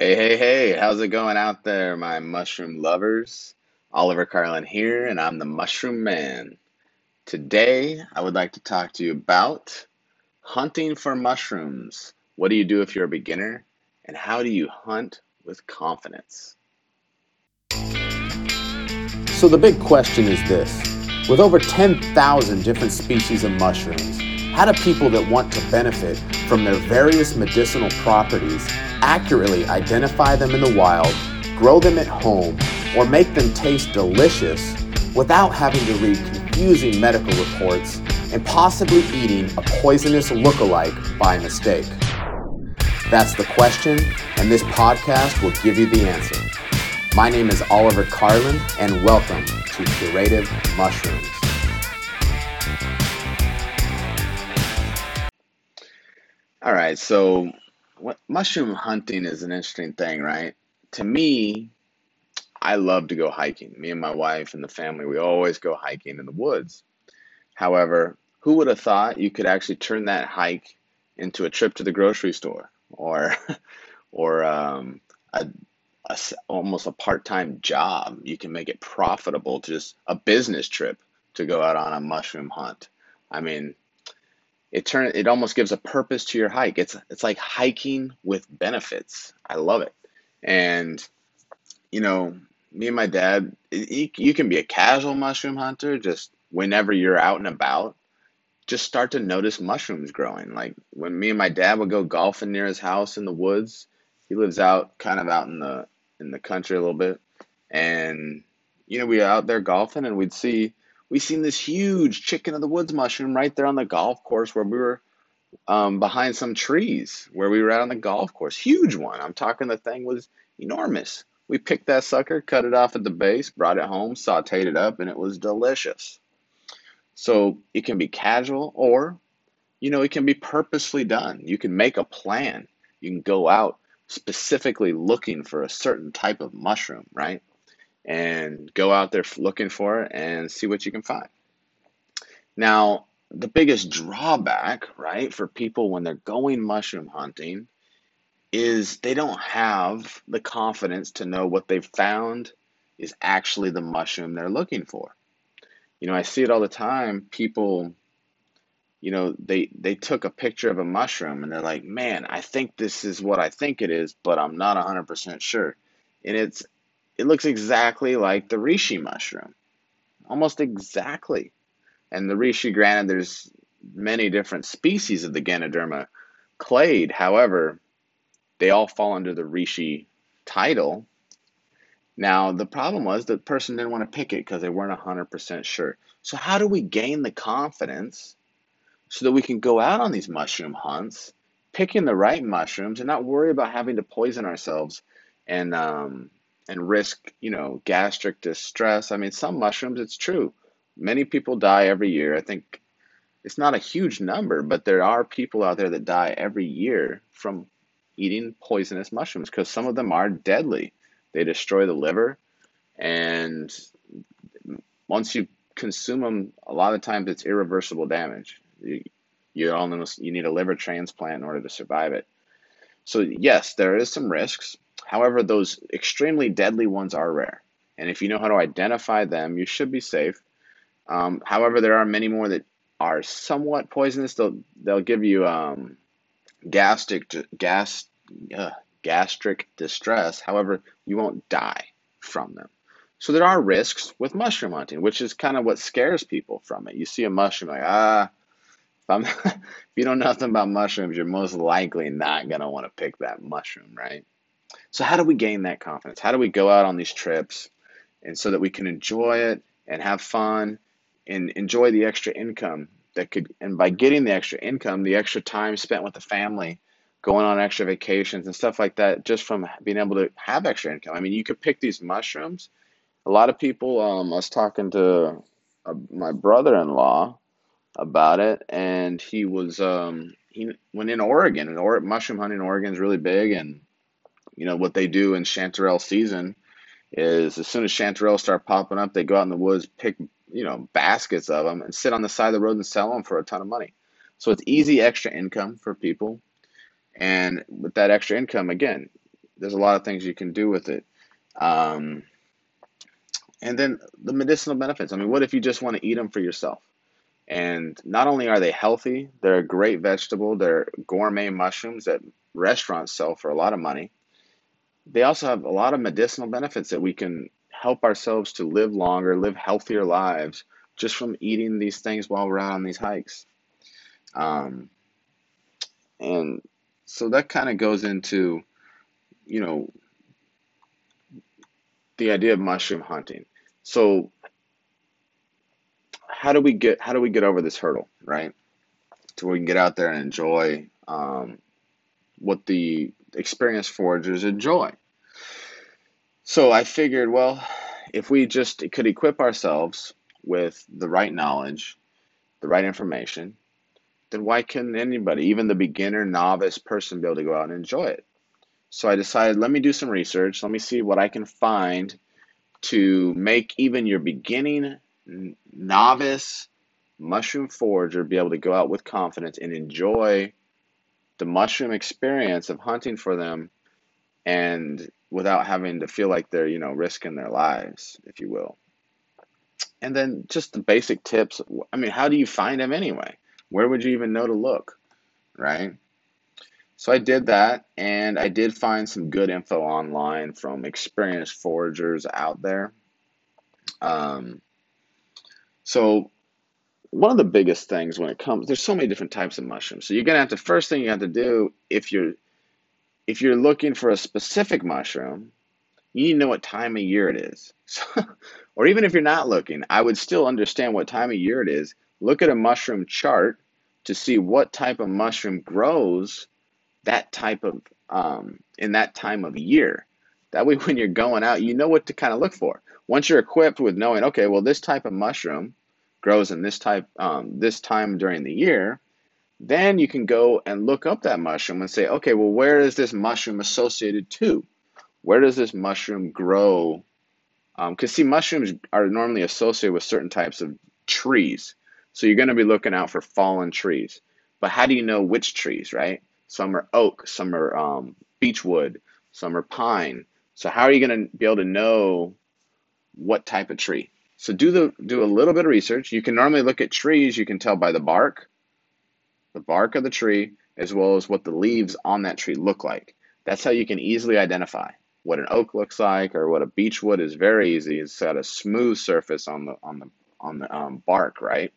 Hey, hey, hey, how's it going out there, my mushroom lovers? Oliver Carlin here, and I'm the Mushroom Man. Today, I would like to talk to you about hunting for mushrooms. What do you do if you're a beginner? And how do you hunt with confidence? So, the big question is this with over 10,000 different species of mushrooms, how do people that want to benefit from their various medicinal properties accurately identify them in the wild, grow them at home, or make them taste delicious without having to read confusing medical reports and possibly eating a poisonous look-alike by mistake? That's the question, and this podcast will give you the answer. My name is Oliver Carlin, and welcome to Curative Mushrooms. All right, so what mushroom hunting is an interesting thing, right? To me, I love to go hiking. Me and my wife and the family, we always go hiking in the woods. However, who would have thought you could actually turn that hike into a trip to the grocery store or or um, a, a, almost a part-time job. You can make it profitable to just a business trip to go out on a mushroom hunt. I mean, it turn it almost gives a purpose to your hike. It's it's like hiking with benefits. I love it. And you know, me and my dad, you, you can be a casual mushroom hunter just whenever you're out and about. Just start to notice mushrooms growing. Like when me and my dad would go golfing near his house in the woods. He lives out kind of out in the in the country a little bit. And you know, we were out there golfing and we'd see we seen this huge chicken of the woods mushroom right there on the golf course where we were um, behind some trees where we were out on the golf course. Huge one. I'm talking the thing was enormous. We picked that sucker, cut it off at the base, brought it home, sauteed it up, and it was delicious. So it can be casual or, you know, it can be purposely done. You can make a plan. You can go out specifically looking for a certain type of mushroom, right? And go out there looking for it and see what you can find. Now, the biggest drawback, right, for people when they're going mushroom hunting is they don't have the confidence to know what they've found is actually the mushroom they're looking for. You know, I see it all the time. People, you know, they they took a picture of a mushroom and they're like, "Man, I think this is what I think it is, but I'm not 100% sure." And it's it looks exactly like the reishi mushroom, almost exactly. And the reishi, granted, there's many different species of the Ganoderma clade. However, they all fall under the reishi title. Now, the problem was the person didn't want to pick it because they weren't 100% sure. So, how do we gain the confidence so that we can go out on these mushroom hunts, picking the right mushrooms, and not worry about having to poison ourselves and um, and risk, you know, gastric distress. I mean, some mushrooms, it's true. Many people die every year. I think it's not a huge number, but there are people out there that die every year from eating poisonous mushrooms because some of them are deadly. They destroy the liver, and once you consume them, a lot of times it's irreversible damage. You, you almost you need a liver transplant in order to survive it. So yes, there is some risks, However, those extremely deadly ones are rare. And if you know how to identify them, you should be safe. Um, however, there are many more that are somewhat poisonous. They'll, they'll give you um, gastric, gas, uh, gastric distress. However, you won't die from them. So there are risks with mushroom hunting, which is kind of what scares people from it. You see a mushroom like, ah, if, if you know nothing about mushrooms, you're most likely not going to want to pick that mushroom, right? So, how do we gain that confidence? How do we go out on these trips and so that we can enjoy it and have fun and enjoy the extra income that could, and by getting the extra income, the extra time spent with the family, going on extra vacations and stuff like that, just from being able to have extra income. I mean, you could pick these mushrooms. A lot of people, um, I was talking to uh, my brother in law about it, and he was, um, he went in Oregon, and or- mushroom hunting in Oregon is really big, and you know what they do in chanterelle season is as soon as chanterelles start popping up, they go out in the woods, pick you know baskets of them, and sit on the side of the road and sell them for a ton of money. So it's easy extra income for people, and with that extra income, again, there's a lot of things you can do with it. Um, and then the medicinal benefits. I mean, what if you just want to eat them for yourself? And not only are they healthy, they're a great vegetable. They're gourmet mushrooms that restaurants sell for a lot of money. They also have a lot of medicinal benefits that we can help ourselves to live longer, live healthier lives just from eating these things while we're out on these hikes. Um, and so that kind of goes into, you know, the idea of mushroom hunting. So how do we get how do we get over this hurdle, right? To where we can get out there and enjoy um, what the experienced foragers enjoy. So I figured, well, if we just could equip ourselves with the right knowledge, the right information, then why couldn't anybody, even the beginner, novice person, be able to go out and enjoy it? So I decided, let me do some research. Let me see what I can find to make even your beginning novice mushroom forager be able to go out with confidence and enjoy the mushroom experience of hunting for them and without having to feel like they're, you know, risking their lives, if you will. And then just the basic tips. I mean, how do you find them anyway? Where would you even know to look, right? So I did that, and I did find some good info online from experienced foragers out there. Um, so one of the biggest things when it comes, there's so many different types of mushrooms. So you're gonna have to first thing you have to do if you're if you're looking for a specific mushroom, you need to know what time of year it is. So, or even if you're not looking, I would still understand what time of year it is. Look at a mushroom chart to see what type of mushroom grows that type of um, in that time of year. That way, when you're going out, you know what to kind of look for. Once you're equipped with knowing, okay, well, this type of mushroom grows in this type um, this time during the year, then you can go and look up that mushroom and say, okay, well, where is this mushroom associated to? Where does this mushroom grow? Because um, see, mushrooms are normally associated with certain types of trees. So you're going to be looking out for fallen trees. But how do you know which trees, right? Some are oak, some are um, beechwood, some are pine. So how are you going to be able to know what type of tree? So do the do a little bit of research. You can normally look at trees. You can tell by the bark, the bark of the tree, as well as what the leaves on that tree look like. That's how you can easily identify what an oak looks like or what a beechwood is. Very easy. It's got a smooth surface on the on the on the um, bark, right?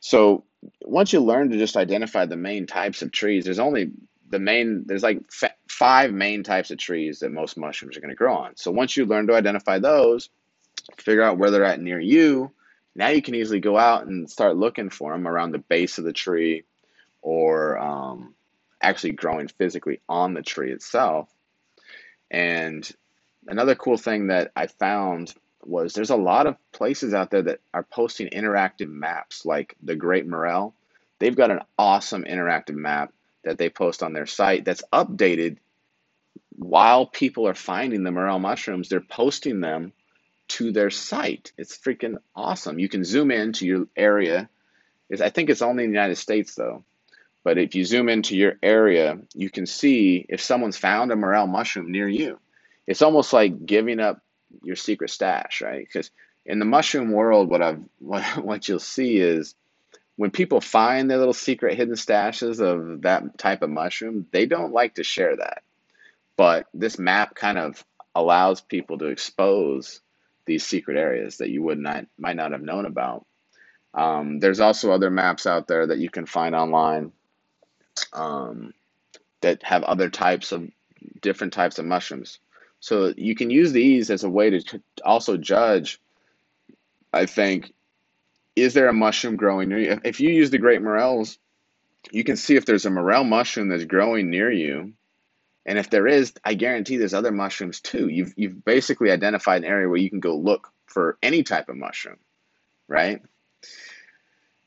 So once you learn to just identify the main types of trees, there's only the main there's like five main types of trees that most mushrooms are going to grow on. So once you learn to identify those, figure out where they're at near you. Now you can easily go out and start looking for them around the base of the tree or um, actually growing physically on the tree itself. And another cool thing that I found was there's a lot of places out there that are posting interactive maps like the Great Morel. They've got an awesome interactive map that they post on their site that's updated while people are finding the morel mushrooms. They're posting them to their site. It's freaking awesome. You can zoom in to your area. It's, I think it's only in the United States though. But if you zoom into your area, you can see if someone's found a morel mushroom near you. It's almost like giving up your secret stash, right? Because in the mushroom world, what I've what, what you'll see is when people find their little secret hidden stashes of that type of mushroom, they don't like to share that. But this map kind of allows people to expose these secret areas that you would not might not have known about. Um, there's also other maps out there that you can find online um, that have other types of different types of mushrooms. So you can use these as a way to also judge. I think, is there a mushroom growing near you? If you use the great morels, you can see if there's a morel mushroom that's growing near you and if there is, I guarantee there's other mushrooms too. You've you've basically identified an area where you can go look for any type of mushroom, right?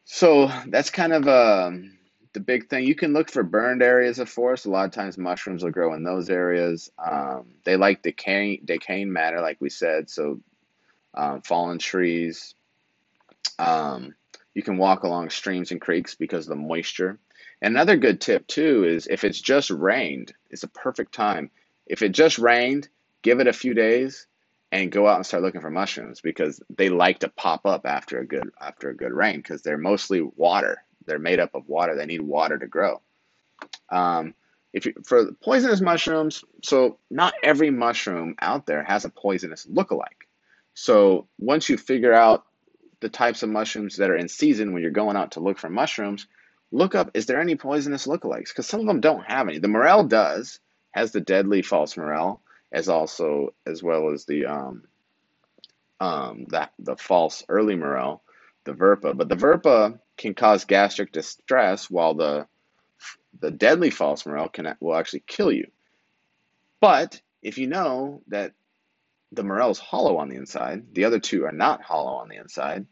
So that's kind of um, the big thing. You can look for burned areas of forest. A lot of times mushrooms will grow in those areas. Um, they like decaying decaying matter, like we said. So um, fallen trees. Um, you can walk along streams and creeks because of the moisture. Another good tip too is if it's just rained, it's a perfect time. If it just rained, give it a few days and go out and start looking for mushrooms because they like to pop up after a good after a good rain because they're mostly water. They're made up of water. They need water to grow. Um, if you, for poisonous mushrooms, so not every mushroom out there has a poisonous look-alike. So once you figure out the types of mushrooms that are in season when you're going out to look for mushrooms, look up is there any poisonous lookalikes? Because some of them don't have any. The morel does, has the deadly false morel, as also as well as the um, um, that the false early morel, the verpa. But the verpa can cause gastric distress, while the the deadly false morel can will actually kill you. But if you know that the morel is hollow on the inside, the other two are not hollow on the inside.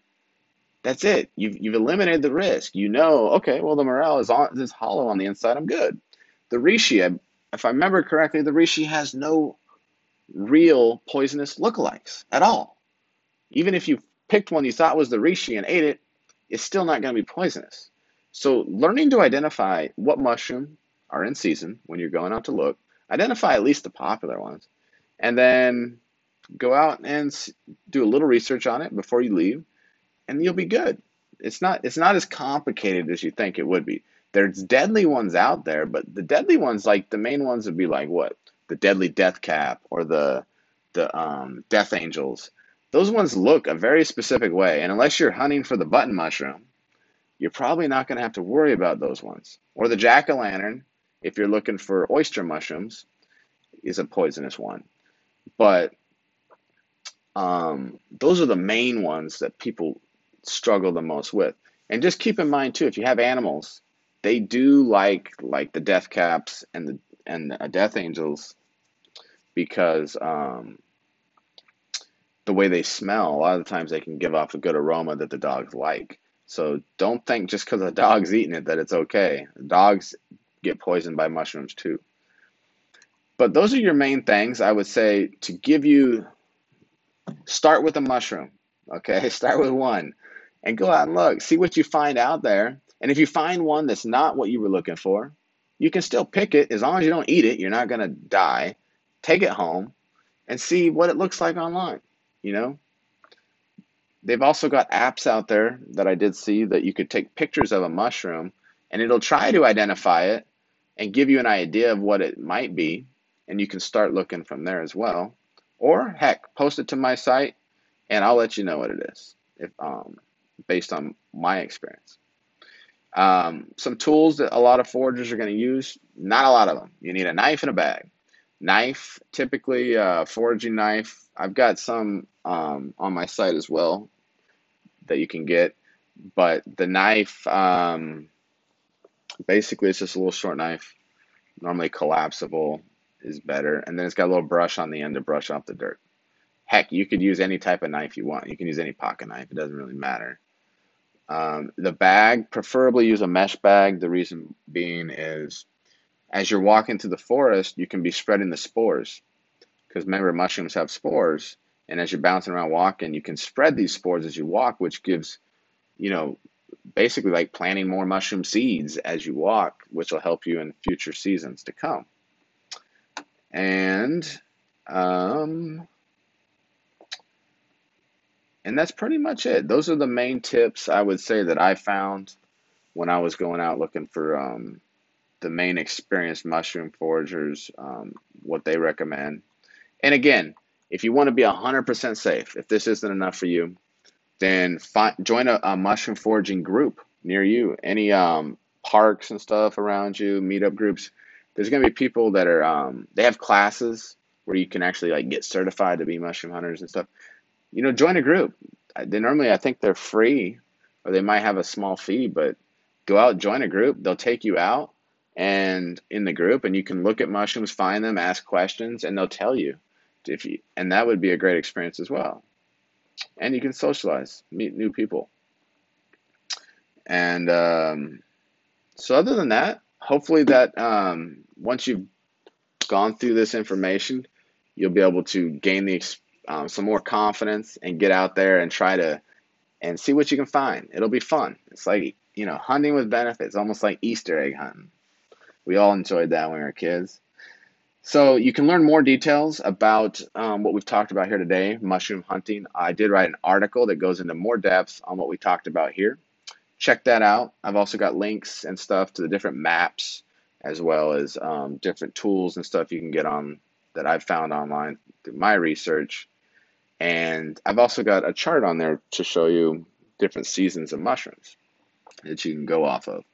That's it. You've, you've eliminated the risk. You know, okay, well, the morel is, on, is hollow on the inside. I'm good. The reishi, if I remember correctly, the reishi has no real poisonous lookalikes at all. Even if you picked one you thought was the reishi and ate it, it's still not going to be poisonous. So, learning to identify what mushroom are in season when you're going out to look, identify at least the popular ones, and then go out and do a little research on it before you leave, and you'll be good. It's not it's not as complicated as you think it would be. There's deadly ones out there, but the deadly ones, like the main ones, would be like what the deadly death cap or the the um, death angels. Those ones look a very specific way, and unless you're hunting for the button mushroom, you're probably not going to have to worry about those ones. Or the jack o' lantern, if you're looking for oyster mushrooms, is a poisonous one. But um, those are the main ones that people struggle the most with. And just keep in mind too, if you have animals, they do like like the death caps and the and the death angels because um, the way they smell, a lot of the times they can give off a good aroma that the dogs like. So don't think just because a dog's eating it that it's okay. Dogs get poisoned by mushrooms too. But those are your main things. I would say to give you start with a mushroom. Okay, start with one and go out and look. See what you find out there. And if you find one that's not what you were looking for, you can still pick it as long as you don't eat it. You're not going to die. Take it home and see what it looks like online. You know, they've also got apps out there that I did see that you could take pictures of a mushroom and it'll try to identify it and give you an idea of what it might be. And you can start looking from there as well. Or heck, post it to my site and I'll let you know what it is if um, based on my experience. Um, some tools that a lot of foragers are going to use, not a lot of them. You need a knife and a bag. Knife, typically a uh, foraging knife. I've got some um, on my site as well that you can get, but the knife, um, basically, it's just a little short knife, normally collapsible is better. And then it's got a little brush on the end to brush off the dirt. Heck, you could use any type of knife you want. You can use any pocket knife. It doesn't really matter. Um, the bag, preferably use a mesh bag. The reason being is as you're walking through the forest, you can be spreading the spores. Because remember, mushrooms have spores. And as you're bouncing around walking, you can spread these spores as you walk, which gives, you know, basically like planting more mushroom seeds as you walk, which will help you in future seasons to come. And um, and that's pretty much it. Those are the main tips I would say that I found when I was going out looking for um, the main experienced mushroom foragers, um, what they recommend. And again, if you want to be 100% safe, if this isn't enough for you, then find, join a, a mushroom foraging group near you. Any um, parks and stuff around you, meetup groups. There's going to be people that are, um, they have classes where you can actually like get certified to be mushroom hunters and stuff you know, join a group. They normally, I think they're free, or they might have a small fee, but go out, join a group. They'll take you out and in the group, and you can look at mushrooms, find them, ask questions, and they'll tell you if you. And that would be a great experience as well. And you can socialize, meet new people. And um, so, other than that, hopefully that um, once you've gone through this information, you'll be able to gain the experience um, some more confidence and get out there and try to and see what you can find. It'll be fun. It's like you know hunting with benefits, almost like Easter egg hunting. We all enjoyed that when we were kids. So you can learn more details about um, what we've talked about here today, mushroom hunting. I did write an article that goes into more depth on what we talked about here. Check that out. I've also got links and stuff to the different maps as well as um, different tools and stuff you can get on that I've found online through my research. And I've also got a chart on there to show you different seasons of mushrooms that you can go off of.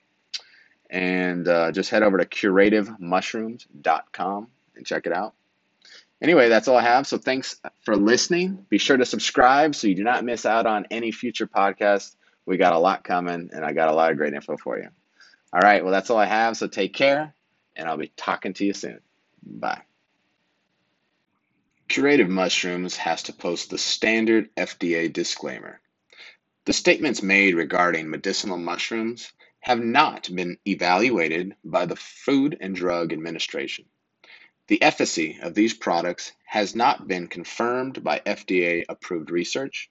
And uh, just head over to curativemushrooms.com and check it out. Anyway, that's all I have. So thanks for listening. Be sure to subscribe so you do not miss out on any future podcasts. We got a lot coming, and I got a lot of great info for you. All right, well, that's all I have. So take care, and I'll be talking to you soon. Bye. Curative Mushrooms has to post the standard FDA disclaimer. The statements made regarding medicinal mushrooms have not been evaluated by the Food and Drug Administration. The efficacy of these products has not been confirmed by FDA approved research.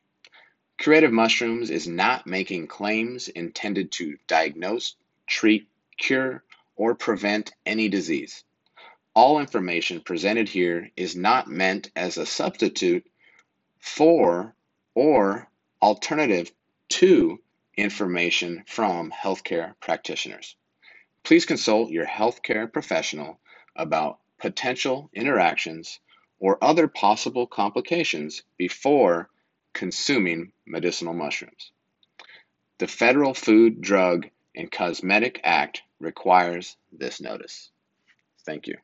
Curative Mushrooms is not making claims intended to diagnose, treat, cure, or prevent any disease. All information presented here is not meant as a substitute for or alternative to information from healthcare practitioners. Please consult your healthcare professional about potential interactions, or other possible complications before consuming medicinal mushrooms. The Federal Food, Drug, and Cosmetic Act requires this notice. Thank you.